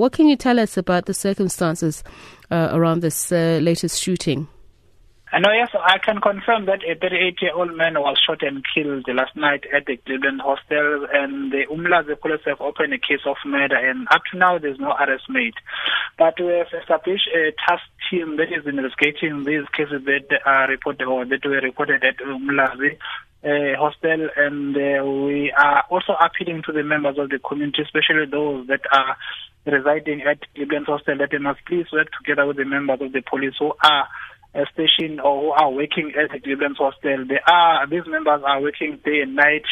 what can you tell us about the circumstances uh, around this uh, latest shooting? I know, yes, I can confirm that a 38-year-old man was shot and killed last night at the Glebelands hostel, and the Umlazi police have opened a case of murder, and up to now there's no arrest made. But we have established a task team that is investigating these cases that are reported or that were reported at Umlazi uh, hostel, and uh, we are also appealing to the members of the community, especially those that are residing at Glebelands hostel, that they must please work together with the members of the police who are uh, station or who are working at the Glebelands hostel. They are these members are working day and night,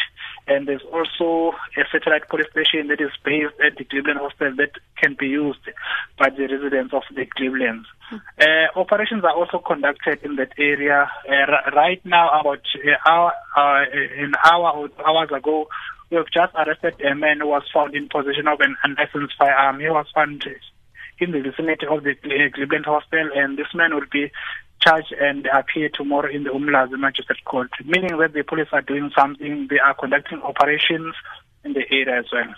and there's also a satellite police station that is based at the Glebelands hostel that can be used by the residents of the Glebelands. Uh, operations are also conducted in that area. Uh, right now, about an hour, uh, an hour or hours ago, we have just arrested a man who was found in possession of an unlicensed firearm. He was found in the vicinity of the Glebelands Hospital, and this man will be charged and appear tomorrow in the Umlazi Magistrate Court, meaning that the police are doing something, they are conducting operations in the area as well.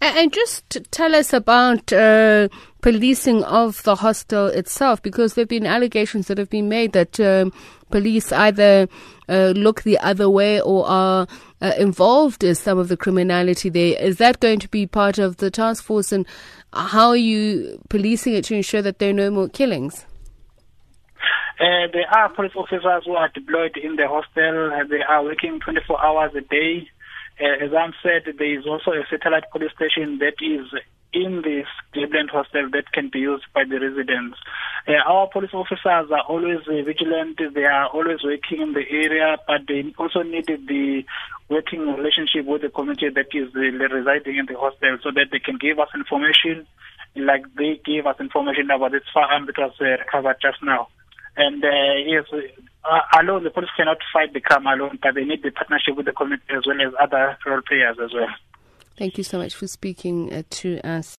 And just tell us about uh, policing of the hostel itself, because there have been allegations that have been made that um, police either uh, look the other way or are uh, involved in some of the criminality there. Is that going to be part of the task force, and how are you policing it to ensure that there are no more killings? Uh, there are police officers who are deployed in the hostel. Uh, they are working 24 hours a day. Uh, as I said, there is also a satellite police station that is in this Glebelands hostel that can be used by the residents. Uh, our police officers are always uh, vigilant. They are always working in the area, but they also need the working relationship with the community that is uh, residing in the hostel so that they can give us information like they gave us information about this firearm that was uh, recovered just now. And uh, yes, uh, alone the police cannot fight the crime alone, but they need the partnership with the community as well as other role players as well. Thank you so much for speaking uh, to us.